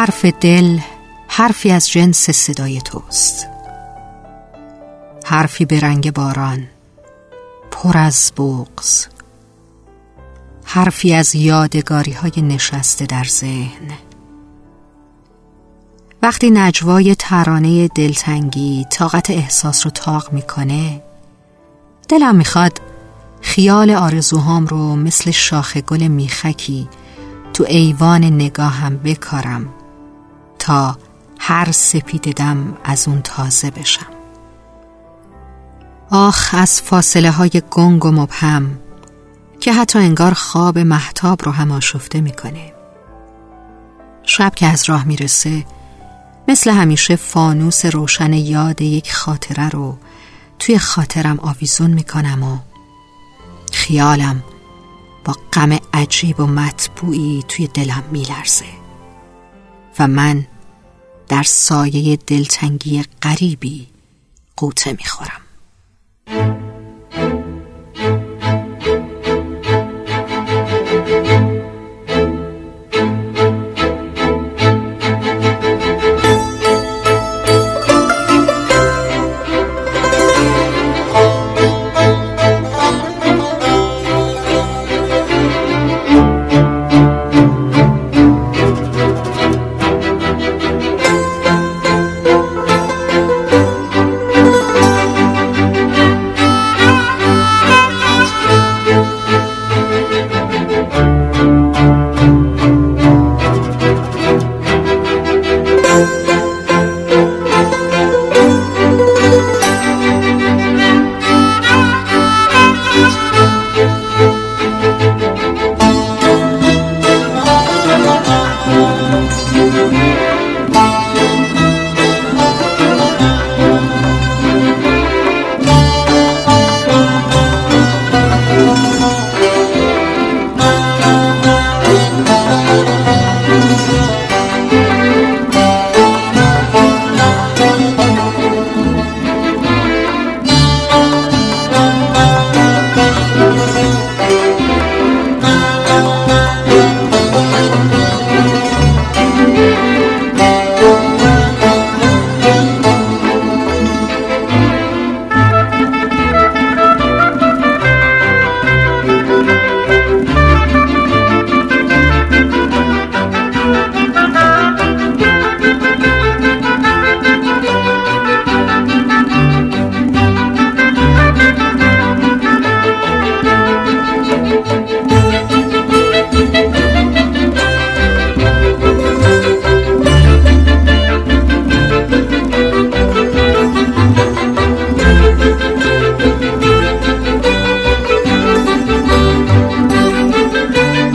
حرف دل حرفی از جنس صدای توست. حرفی به رنگ باران پر از بغز حرفی از یادگاری های نشسته در ذهن. وقتی نجوای ترانه دلتنگی طاقت احساس رو تاق می‌کنه دلم می‌خواد خیال آرزوهام رو مثل شاخ گل میخکی تو ایوان نگاهم بکارم. تا هر سپید دم از اون تازه بشم. آخ از فاصله های گنگ و مبهم که حتی انگار خواب محتاب رو هم آشفته می‌کنه. شب که از راه می‌رسه مثل همیشه فانوس روشن یاد یک خاطره رو توی خاطرم آویزون می‌کنم و خیالم با غم عجیب و مطبوعی توی دلم میلرزه. و من در سایه دلتنگی غریبی قوطه می‌خورم.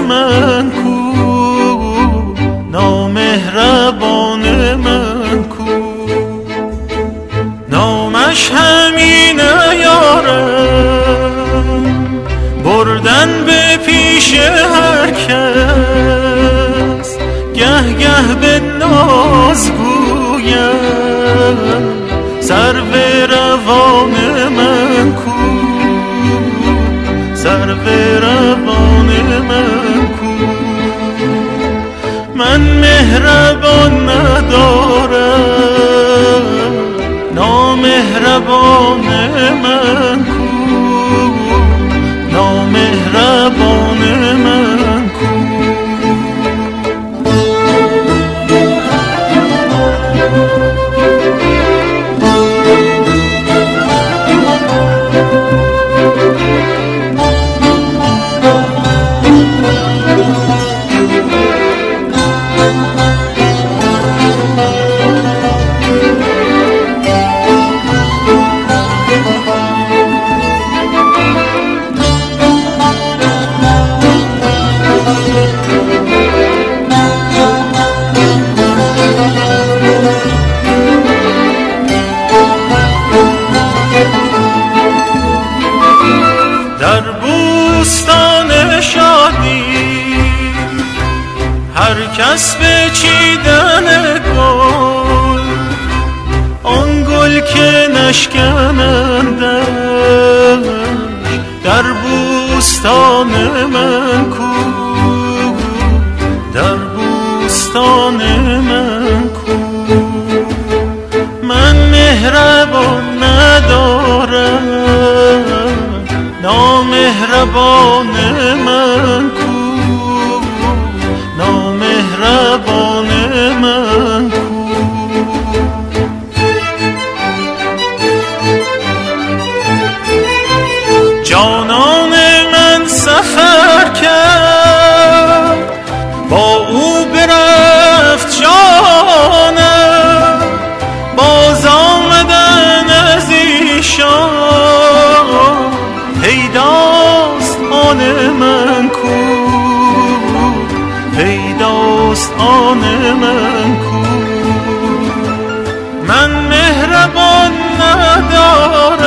من کو نامهربان من کو. نامش بردن به پیش هر کس. گه گه به ناز گویم سر به روان من کو. سر به روان من من مهربان ندارم. نامهربان من کو. مهربان هر کس به چیدن گل آن گل که نشکنندش در بوستان من کو در بوستان من کو من مهربان ندارم نامهربانه جانان من سفر کرد. با او برفت جانم. باز آمدن از ایشان. پیداست آن من کو. پیداست آن من کو. من مهربان ندارم.